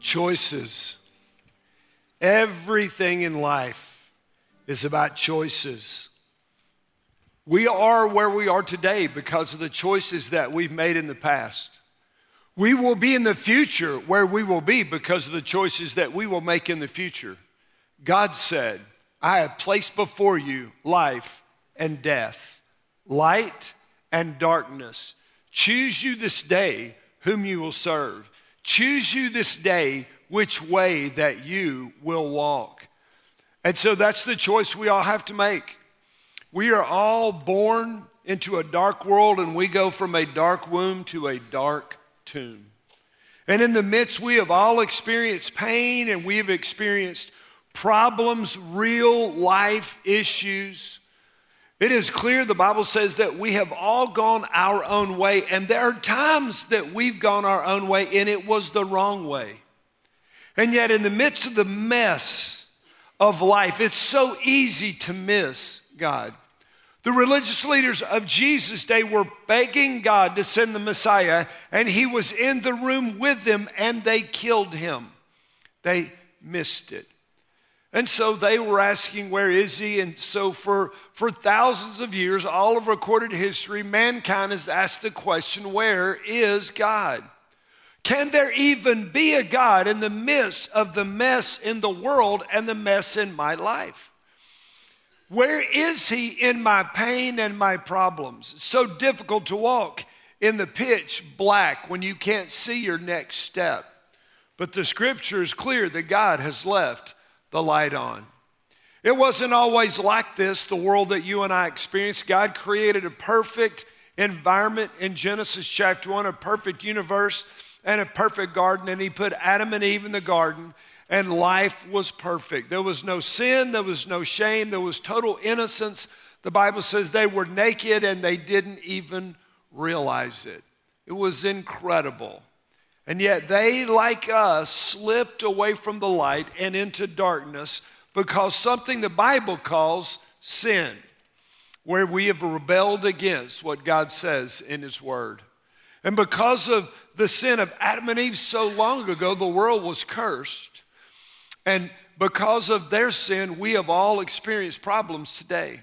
Choices. Everything in life is about choices. We are where we are today because of the choices that we've made in the past. We will be in the future where we will be because of the choices that we will make in the future. God said, I have placed before you life and death, light and darkness. Choose you this day whom you will serve. Choose you this day which way that you will walk. And so that's the choice we all have to make. We are all born into a dark world and we go from a dark womb to a dark tomb. And in the midst, we have all experienced pain and we have experienced problems, real life issues. It is clear the Bible says that we have all gone our own way, and there are times that we've gone our own way and it was the wrong way. And yet, in the midst of the mess of life, it's so easy to miss God. The religious leaders of Jesus' day were begging God to send the Messiah, and he was in the room with them, and they killed him. They missed it. And so they were asking, Where is he? And so, for, for thousands of years, all of recorded history, mankind has asked the question, Where is God? Can there even be a God in the midst of the mess in the world and the mess in my life? Where is he in my pain and my problems? It's so difficult to walk in the pitch black when you can't see your next step. But the scripture is clear that God has left the light on. It wasn't always like this, the world that you and I experienced. God created a perfect environment in Genesis chapter 1, a perfect universe and a perfect garden, and He put Adam and Eve in the garden, and life was perfect. There was no sin, there was no shame, there was total innocence. The Bible says they were naked and they didn't even realize it. It was incredible. And yet they, like us, slipped away from the light and into darkness because something the Bible calls sin, where we have rebelled against what God says in His Word. And because of the sin of Adam and Eve so long ago, the world was cursed. And because of their sin, we have all experienced problems today.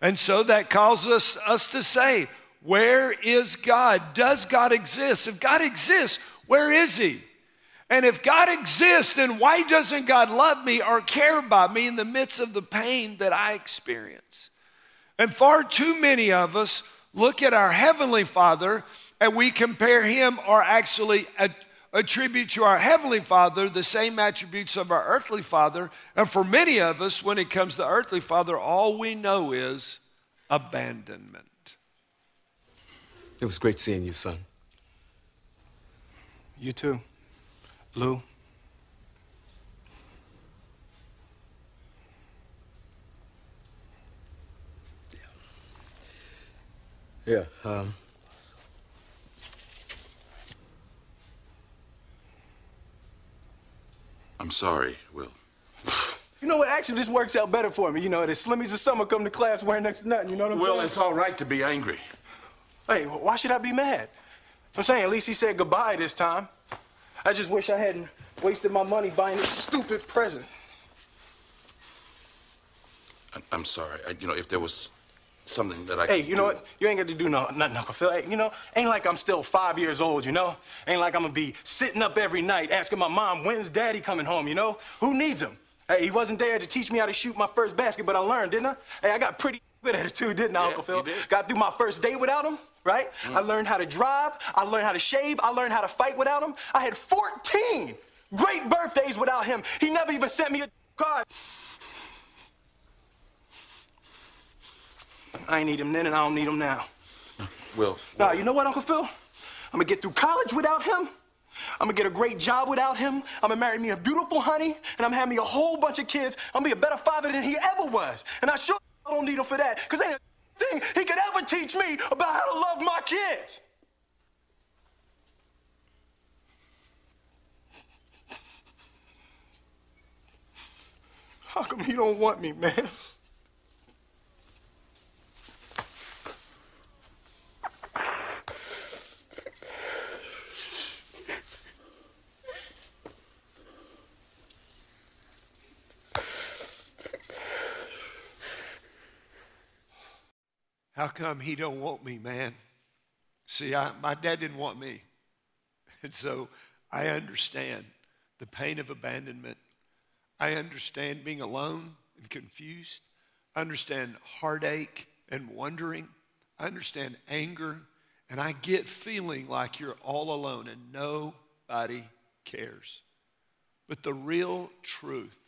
And so that causes us, us to say, Where is God? Does God exist? If God exists, where is He? And if God exists, then why doesn't God love me or care about me in the midst of the pain that I experience? And far too many of us look at our Heavenly Father and we compare Him or actually attribute to our Heavenly Father the same attributes of our earthly Father. And for many of us, when it comes to earthly Father, all we know is abandonment. It was great seeing you, son. You too, Lou. Yeah. Yeah. Um, I'm sorry, Will. You know what? Actually, this works out better for me. You know, the Slimmies of summer come to class wearing next to nothing. You know what I'm Will, saying? Well, it's all right to be angry. Hey, why should I be mad? I'm saying at least he said goodbye this time. I just wish I hadn't wasted my money buying this stupid present. I'm, sorry. I, you know, if there was something that I Hey, you know do- what? You ain't got to do no, nothing, Uncle Phil. Hey, you know, ain't like I'm still five years old, you know? Ain't like I'm gonna be sitting up every night asking my mom, when's daddy coming home, you know? Who needs him? Hey, he wasn't there to teach me how to shoot my first basket, but I learned, didn't I? Hey, I got pretty good at it too, didn't I, Yeah, Uncle Phil? Got through my first day without him, right? Mm. I learned how to drive, I learned how to shave, I learned how to fight without him. I had 14 great birthdays without him. He never even sent me a card. I ain't need him then and I don't need him now. Will. Now, you know what, Uncle Phil? I'm gonna get through college without him. I'm gonna get a great job without him. I'm gonna marry me a beautiful honey, and I'm having me a whole bunch of kids. I'm gonna be a better father than he ever was. And I sure don't need him for that, because ain't a thing he could ever teach me about how to love my kids. How come he don't want me, man? Come he don't want me, man? See, I, my dad didn't want me. And so I understand the pain of abandonment. I understand being alone and confused. I understand heartache and wondering. I understand anger. And I get feeling like you're all alone and nobody cares. But the real truth,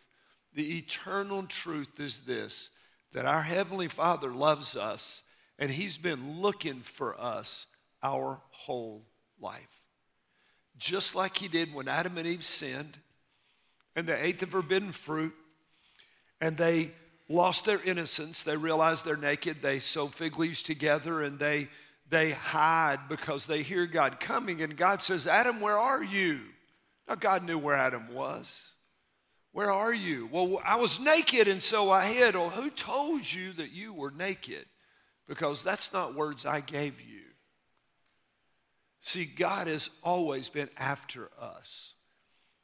the eternal truth is this that our Heavenly Father loves us and He's been looking for us our whole life. Just like He did when Adam and Eve sinned and they ate the forbidden fruit and they lost their innocence. They realized they're naked. They sew fig leaves together and they, they hide because they hear God coming. And God says, Adam, where are you? Now, God knew where Adam was. Where are you? Well, I was naked and so I hid. Well, who told you that you were naked? Because that's not words I gave you. See, God has always been after us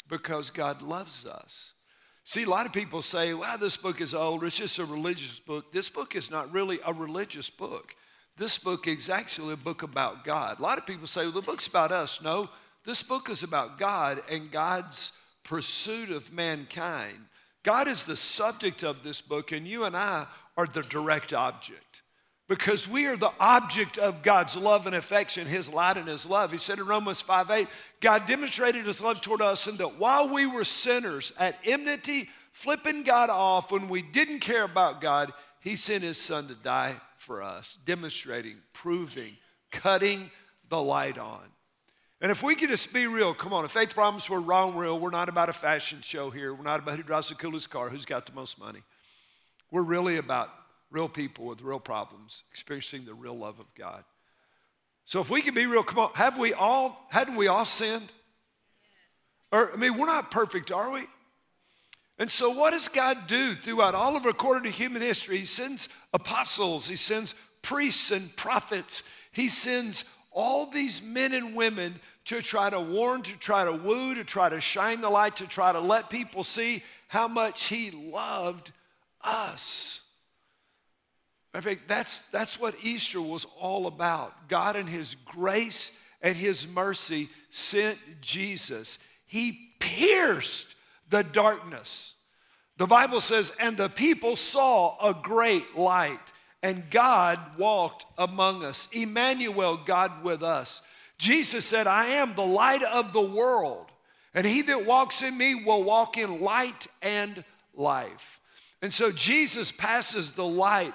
because God loves us. See, a lot of people say, well, this book is old, it's just a religious book. This book is not really a religious book. This book is actually a book about God. A lot of people say, well, the book's about us. No, this book is about God and God's pursuit of mankind. God is the subject of this book, and you and I are the direct object because we are the object of God's love and affection, His light and His love. He said in Romans 5 8, God demonstrated His love toward us in that while we were sinners at enmity, flipping God off, when we didn't care about God, He sent His Son to die for us, demonstrating, proving, cutting the light on. And if we could just be real, come on, if faith promise we're wrong real, we're not about a fashion show here. We're not about who drives the coolest car, who's got the most money. We're really about real people with real problems, experiencing the real love of God. So if we can be real, come on, have we all, hadn't we all sinned? Or, I mean, we're not perfect, are we? And so, what does God do throughout all of recorded human history? He sends apostles, He sends priests and prophets, He sends all these men and women to try to warn, to try to woo, to try to shine the light, to try to let people see how much He loved us. In fact, that's, that's what Easter was all about. God, in His grace and His mercy, sent Jesus. He pierced the darkness. The Bible says, and the people saw a great light and God walked among us. Emmanuel, God with us. Jesus said, I am the light of the world, and he that walks in me will walk in light and life. And so Jesus passes the light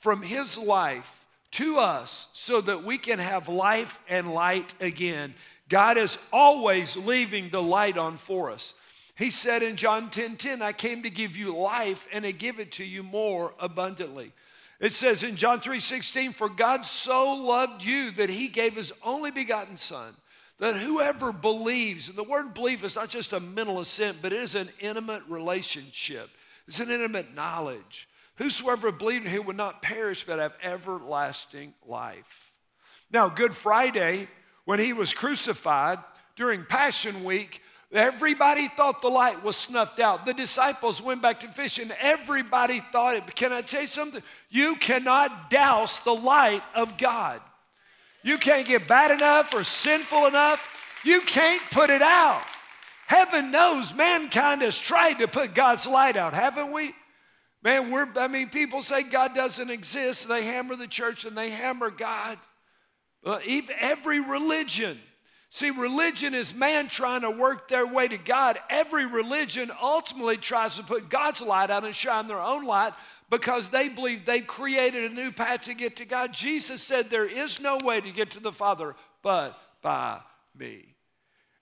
from his life to us so that we can have life and light again. God is always leaving the light on for us. He said in John 10 10, I came to give you life and to give it to you more abundantly. It says in John 3:16, "For God so loved you that he gave his only begotten son, that whoever believes, and the word believe is not just a mental assent, but it is an intimate relationship. It's an intimate knowledge. Whosoever believed in him would not perish but have everlasting life. Now, Good Friday, when he was crucified during Passion Week, Everybody thought the light was snuffed out. The disciples went back to fishing. Everybody thought it. Can I tell you something? You cannot douse the light of God. You can't get bad enough or sinful enough. You can't put it out. Heaven knows mankind has tried to put God's light out, haven't we? Man, we're, I mean, people say God doesn't exist. They hammer the church and they hammer God. Uh, every religion See, religion is man trying to work their way to God. Every religion ultimately tries to put God's light out and shine their own light because they believe they've created a new path to get to God. Jesus said, There is no way to get to the Father but by me.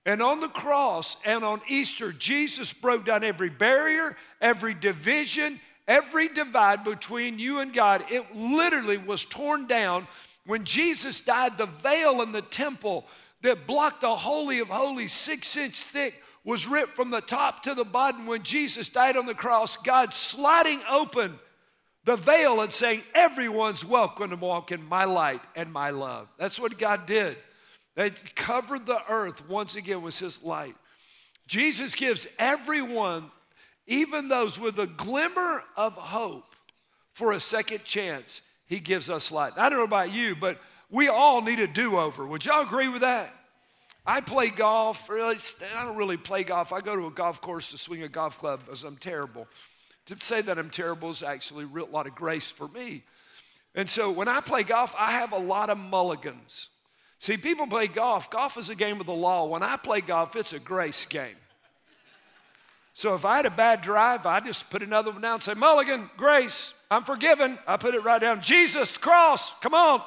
And on the cross and on Easter, Jesus broke down every barrier, every division, every divide between you and God. It literally was torn down. When Jesus died, the veil in the temple that blocked the Holy of Holies, six inch thick, was ripped from the top to the bottom when Jesus died on the cross. God sliding open the veil and saying, Everyone's welcome to walk in my light and my love. That's what God did. They covered the earth once again with his light. Jesus gives everyone, even those with a glimmer of hope, for a second chance. He gives us light. I don't know about you, but we all need a do over. Would y'all agree with that? I play golf. Really, I don't really play golf. I go to a golf course to swing a golf club because I'm terrible. To say that I'm terrible is actually a lot of grace for me. And so when I play golf, I have a lot of mulligans. See, people play golf. Golf is a game of the law. When I play golf, it's a grace game. So if I had a bad drive, I just put another one down and say, Mulligan, grace, I'm forgiven. I put it right down. Jesus, cross, come on.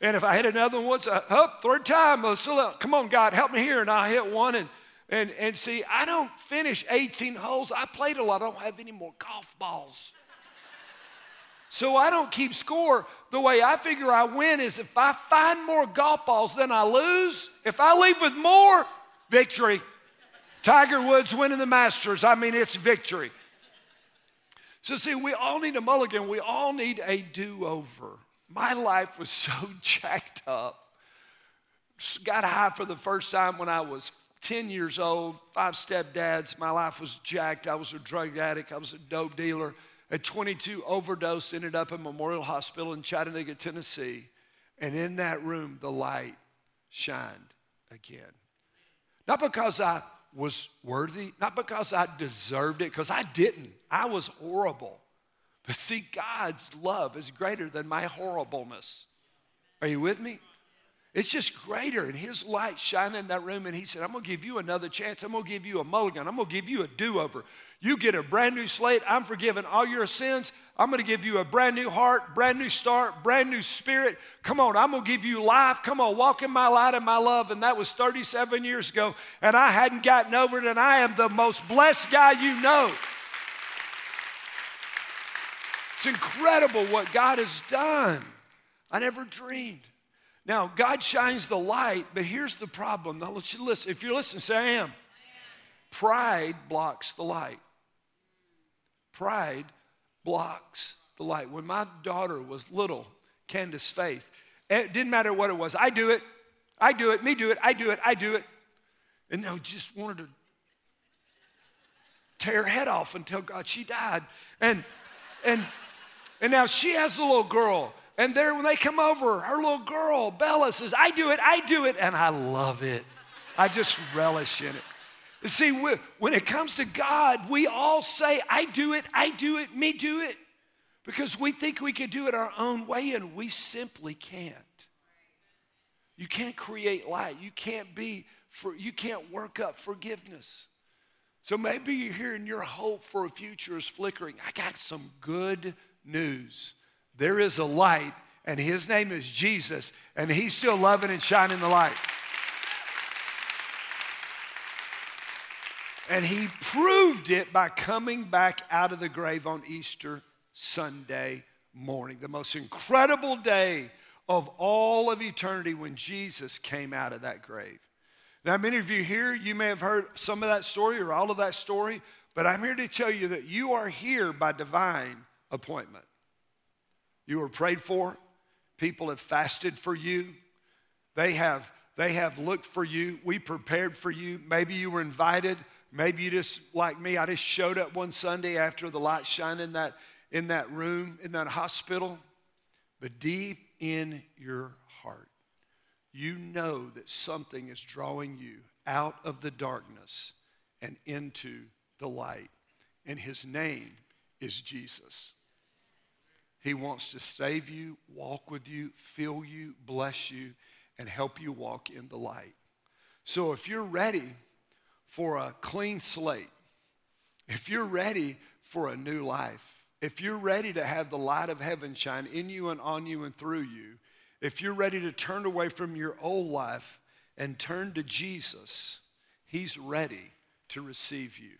And if I hit another one once, uh, up, third time, uh, come on, God, help me here. And I hit one. And, and, and see, I don't finish 18 holes. I played a lot. I don't have any more golf balls. So I don't keep score. The way I figure I win is if I find more golf balls than I lose, if I leave with more, victory. Tiger Woods winning the Masters. I mean, it's victory. So, see, we all need a mulligan. We all need a do over. My life was so jacked up. Got high for the first time when I was 10 years old, five stepdads. My life was jacked. I was a drug addict, I was a dope dealer. At 22, overdose, ended up in Memorial Hospital in Chattanooga, Tennessee. And in that room, the light shined again. Not because I was worthy, not because I deserved it, because I didn't. I was horrible. But see, God's love is greater than my horribleness. Are you with me? It's just greater. And his light shined in that room, and he said, I'm going to give you another chance. I'm going to give you a mulligan. I'm going to give you a do over. You get a brand new slate. I'm forgiven all your sins. I'm going to give you a brand new heart, brand new start, brand new spirit. Come on, I'm going to give you life. Come on, walk in my light and my love. And that was 37 years ago, and I hadn't gotten over it, and I am the most blessed guy you know. It's incredible what God has done. I never dreamed. Now, God shines the light, but here's the problem. Now, let you listen. If you're listening, say, I am. Pride blocks the light. Pride blocks the light. When my daughter was little, Candace Faith, it didn't matter what it was. I do it. I do it. Me do it. I do it. I do it. And I just wanted to tear her head off until God, she died. And, and, and now she has a little girl. And there, when they come over, her little girl, Bella, says, I do it, I do it. And I love it. I just relish in it. You see, when it comes to God, we all say, I do it, I do it, me do it. Because we think we can do it our own way, and we simply can't. You can't create light. You can't be for you can't work up forgiveness. So maybe you're here and your hope for a future is flickering. I got some good news. There is a light, and his name is Jesus, and he's still loving and shining the light. And he proved it by coming back out of the grave on Easter Sunday morning, the most incredible day of all of eternity when Jesus came out of that grave. Now, many of you here, you may have heard some of that story or all of that story, but I'm here to tell you that you are here by divine appointment. You were prayed for. People have fasted for you. They have, they have looked for you. We prepared for you. Maybe you were invited. Maybe you just, like me, I just showed up one Sunday after the light shined in that, in that room, in that hospital. But deep in your heart, you know that something is drawing you out of the darkness and into the light. And his name is Jesus. He wants to save you, walk with you, fill you, bless you, and help you walk in the light. So if you're ready for a clean slate, if you're ready for a new life, if you're ready to have the light of heaven shine in you and on you and through you, if you're ready to turn away from your old life and turn to Jesus, He's ready to receive you.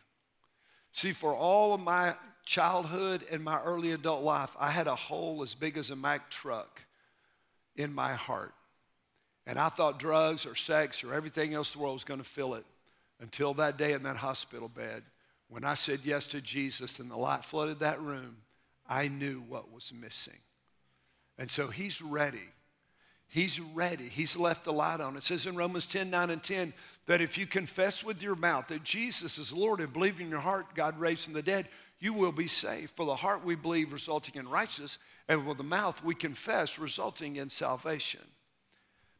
See, for all of my childhood and my early adult life, I had a hole as big as a Mack truck in my heart. And I thought drugs or sex or everything else in the world was going to fill it until that day in that hospital bed when I said yes to Jesus and the light flooded that room. I knew what was missing. And so he's ready. He's ready. He's left the light on. It says in Romans 10 9 and 10 that if you confess with your mouth that Jesus is Lord and believe in your heart God raised from the dead, you will be saved. For the heart we believe, resulting in righteousness, and with the mouth we confess, resulting in salvation.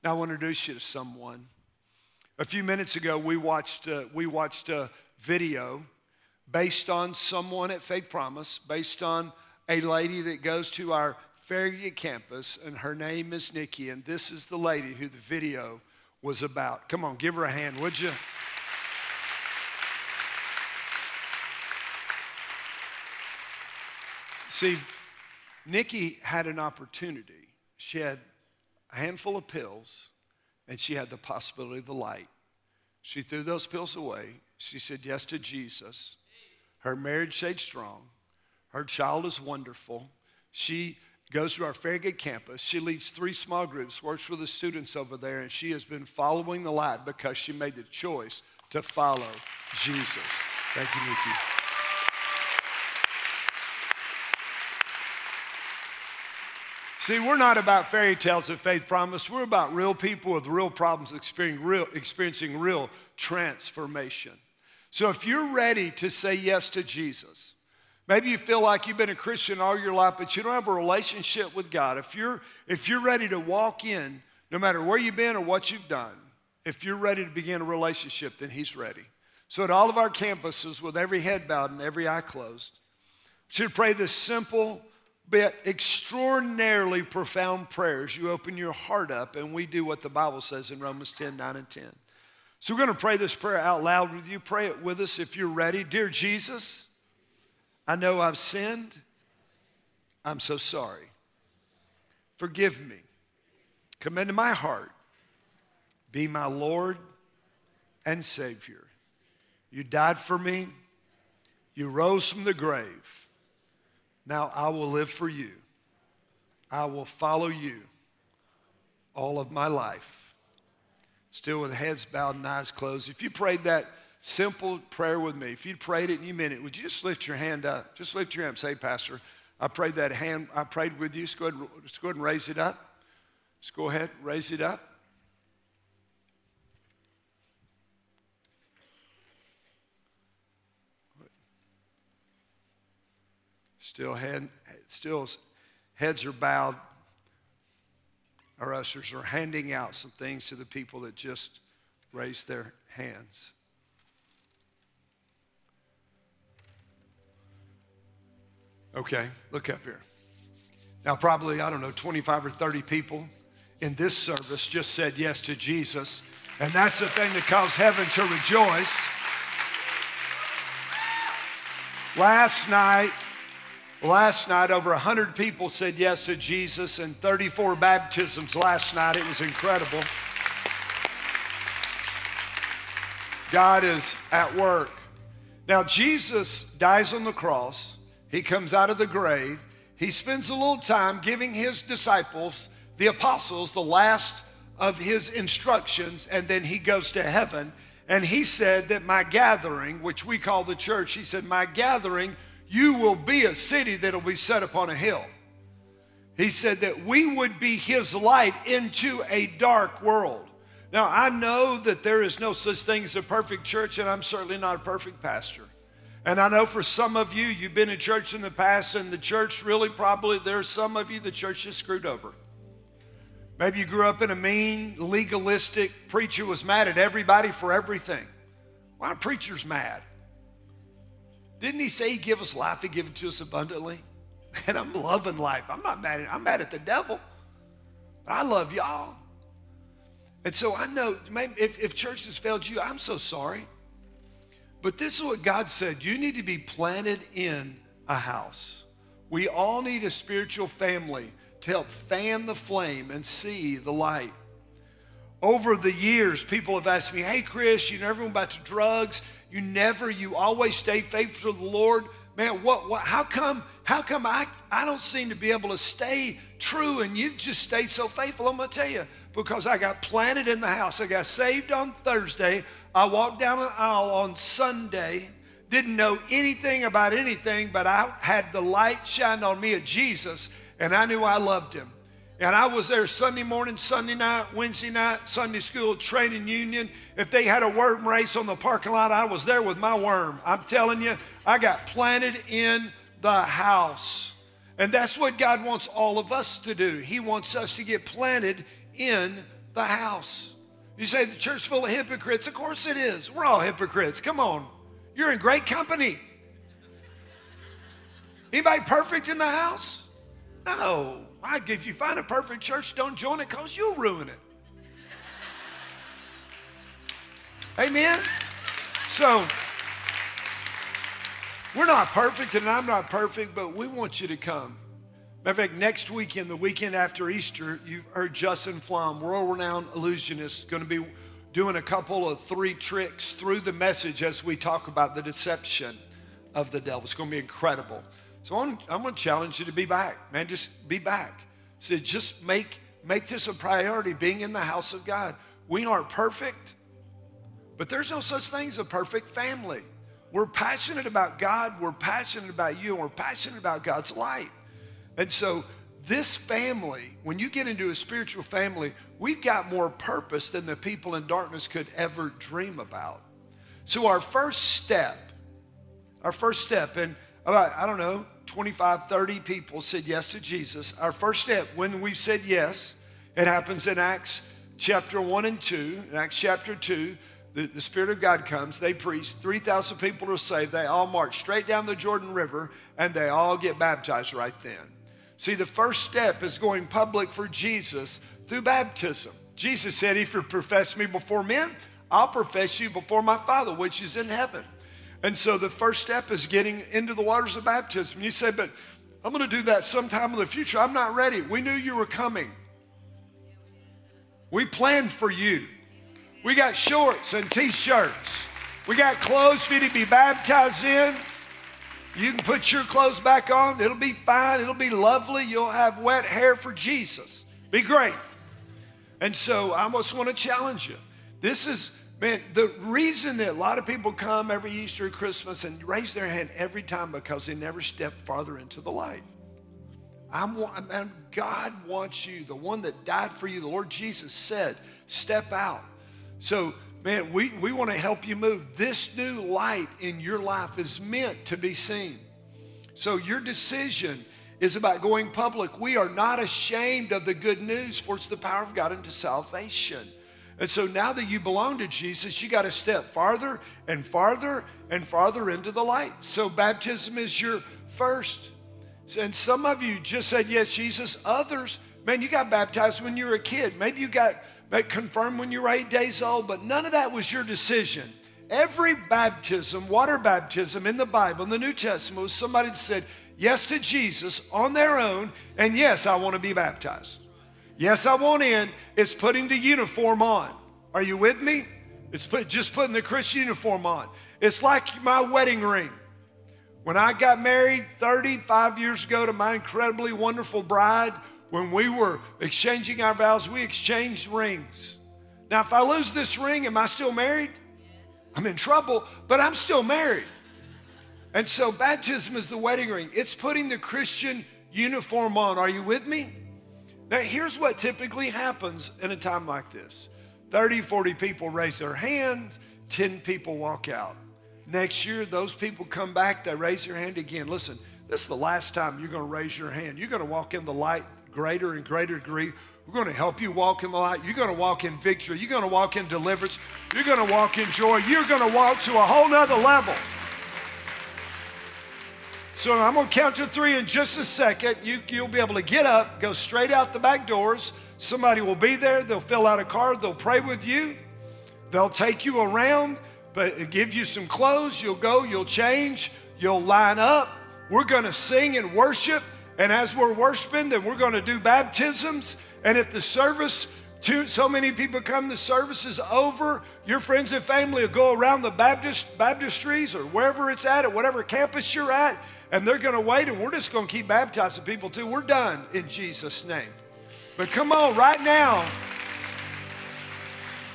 Now, I want to introduce you to someone. A few minutes ago, we watched, uh, we watched a video based on someone at Faith Promise, based on a lady that goes to our Farragut campus, and her name is Nikki, and this is the lady who the video was about. Come on, give her a hand, would you? See, Nikki had an opportunity. She had a handful of pills, and she had the possibility of the light. She threw those pills away. She said yes to Jesus. Her marriage stayed strong. Her child is wonderful. She goes to our Farragut campus. She leads three small groups, works with the students over there, and she has been following the light because she made the choice to follow Jesus. Thank you, Nikki. See, we're not about fairy tales of faith promise. We're about real people with real problems experiencing real, experiencing real transformation. So if you're ready to say yes to Jesus, maybe you feel like you've been a Christian all your life, but you don't have a relationship with God. If you're, if you're ready to walk in, no matter where you've been or what you've done, if you're ready to begin a relationship, then He's ready. So at all of our campuses, with every head bowed and every eye closed, should pray this simple but extraordinarily profound prayers. You open your heart up, and we do what the Bible says in Romans 10 9 and 10. So we're going to pray this prayer out loud with you. Pray it with us if you're ready. Dear Jesus, I know I've sinned. I'm so sorry. Forgive me. Come into my heart. Be my Lord and Savior. You died for me. You rose from the grave. Now I will live for you. I will follow you all of my life. Still with heads bowed and eyes closed. If you prayed that simple prayer with me, if you prayed it and you meant it, would you just lift your hand up? Just lift your hand say, Pastor, I prayed that hand, I prayed with you. Just go ahead, just go ahead and raise it up. Just go ahead, raise it up. Still, head, still heads are bowed. Our ushers are handing out some things to the people that just raised their hands. Okay, look up here. Now, probably, I don't know, 25 or 30 people in this service just said yes to Jesus. And that's the thing that caused heaven to rejoice. Last night, Last night, over 100 people said yes to Jesus and 34 baptisms last night. It was incredible. God is at work. Now, Jesus dies on the cross. He comes out of the grave. He spends a little time giving his disciples, the apostles, the last of his instructions, and then he goes to heaven. And he said that my gathering, which we call the church, he said, My gathering you will be a city that'll be set upon a hill. He said that we would be his light into a dark world. Now, I know that there is no such thing as a perfect church, and I'm certainly not a perfect pastor. And I know for some of you, you've been in church in the past, and the church really probably, there's some of you, the church is screwed over. Maybe you grew up in a mean, legalistic preacher was mad at everybody for everything. Why are preachers mad? Didn't he say he give us life to give it to us abundantly? And I'm loving life. I'm not mad at I'm mad at the devil. But I love y'all. And so I know if, if church has failed you, I'm so sorry. But this is what God said. You need to be planted in a house. We all need a spiritual family to help fan the flame and see the light. Over the years, people have asked me, hey, Chris, you never went back to drugs. You never, you always stay faithful to the Lord. Man, what, what, how come, how come I, I don't seem to be able to stay true and you've just stayed so faithful? I'm going to tell you, because I got planted in the house. I got saved on Thursday. I walked down the aisle on Sunday. Didn't know anything about anything, but I had the light shine on me of Jesus, and I knew I loved him. And I was there Sunday morning, Sunday night, Wednesday night, Sunday school, training union. If they had a worm race on the parking lot, I was there with my worm. I'm telling you, I got planted in the house. And that's what God wants all of us to do. He wants us to get planted in the house. You say the church full of hypocrites. Of course it is. We're all hypocrites. Come on. You're in great company. Anybody perfect in the house? No. If you find a perfect church, don't join it because you'll ruin it. Amen? So, we're not perfect, and I'm not perfect, but we want you to come. Matter of fact, next weekend, the weekend after Easter, you've heard Justin Flom, world renowned illusionist, going to be doing a couple of three tricks through the message as we talk about the deception of the devil. It's going to be incredible. So I'm, I'm going to challenge you to be back, man. Just be back. So just make make this a priority. Being in the house of God. We aren't perfect, but there's no such thing as a perfect family. We're passionate about God. We're passionate about you, and we're passionate about God's light. And so this family, when you get into a spiritual family, we've got more purpose than the people in darkness could ever dream about. So our first step, our first step, and about, I don't know, 25, 30 people said yes to Jesus. Our first step, when we said yes, it happens in Acts chapter 1 and 2. In Acts chapter 2, the, the Spirit of God comes, they preach, 3,000 people are saved. They all march straight down the Jordan River, and they all get baptized right then. See, the first step is going public for Jesus through baptism. Jesus said, If you profess me before men, I'll profess you before my Father, which is in heaven. And so the first step is getting into the waters of baptism. You say, but I'm going to do that sometime in the future. I'm not ready. We knew you were coming. We planned for you. We got shorts and t shirts. We got clothes for you to be baptized in. You can put your clothes back on. It'll be fine. It'll be lovely. You'll have wet hair for Jesus. Be great. And so I just want to challenge you. This is Man, the reason that a lot of people come every Easter, and Christmas, and raise their hand every time because they never step farther into the light. I'm, man, God wants you, the one that died for you, the Lord Jesus said, step out. So, man, we, we want to help you move. This new light in your life is meant to be seen. So, your decision is about going public. We are not ashamed of the good news, for it's the power of God into salvation. And so now that you belong to Jesus, you got to step farther and farther and farther into the light. So baptism is your first. And some of you just said, Yes, Jesus. Others, man, you got baptized when you were a kid. Maybe you got confirmed when you were eight days old, but none of that was your decision. Every baptism, water baptism in the Bible, in the New Testament, was somebody that said yes to Jesus on their own, and yes, I want to be baptized. Yes, I want in. It's putting the uniform on. Are you with me? It's put, just putting the Christian uniform on. It's like my wedding ring. When I got married 35 years ago to my incredibly wonderful bride, when we were exchanging our vows, we exchanged rings. Now, if I lose this ring, am I still married? I'm in trouble, but I'm still married. And so, baptism is the wedding ring. It's putting the Christian uniform on. Are you with me? Now, here's what typically happens in a time like this 30, 40 people raise their hands, 10 people walk out. Next year, those people come back, they raise their hand again. Listen, this is the last time you're going to raise your hand. You're going to walk in the light greater and greater degree. We're going to help you walk in the light. You're going to walk in victory. You're going to walk in deliverance. You're going to walk in joy. You're going to walk to a whole nother level. So I'm going to count to three in just a second. You, you'll be able to get up, go straight out the back doors. Somebody will be there. They'll fill out a card. They'll pray with you. They'll take you around, but give you some clothes. You'll go, you'll change, you'll line up. We're going to sing and worship. And as we're worshiping, then we're going to do baptisms. And if the service, too, so many people come, the service is over, your friends and family will go around the Baptist baptistries or wherever it's at, at whatever campus you're at, and they're going to wait, and we're just going to keep baptizing people too. We're done in Jesus' name. But come on, right now,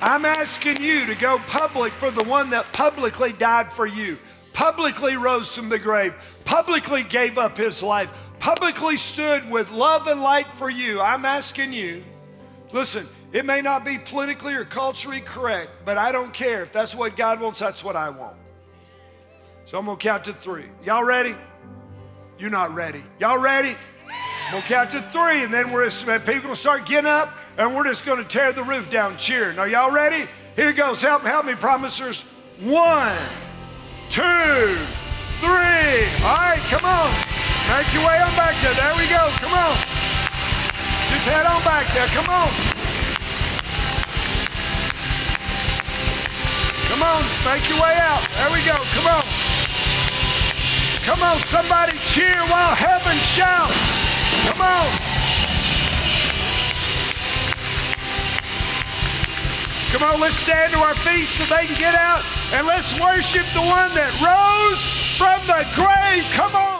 I'm asking you to go public for the one that publicly died for you, publicly rose from the grave, publicly gave up his life, publicly stood with love and light for you. I'm asking you, listen, it may not be politically or culturally correct, but I don't care. If that's what God wants, that's what I want. So I'm going to count to three. Y'all ready? You're not ready. Y'all ready? We'll count to three, and then we're just, people going to start getting up, and we're just going to tear the roof down, cheering. Are y'all ready? Here goes. Help, help me, promisers. One, two, three. All right, come on. Make your way on back there. There we go. Come on. Just head on back there. Come on. Come on, make your way out. There we go. Come on. Come on, somebody cheer while heaven shouts. Come on. Come on, let's stand to our feet so they can get out and let's worship the one that rose from the grave. Come on.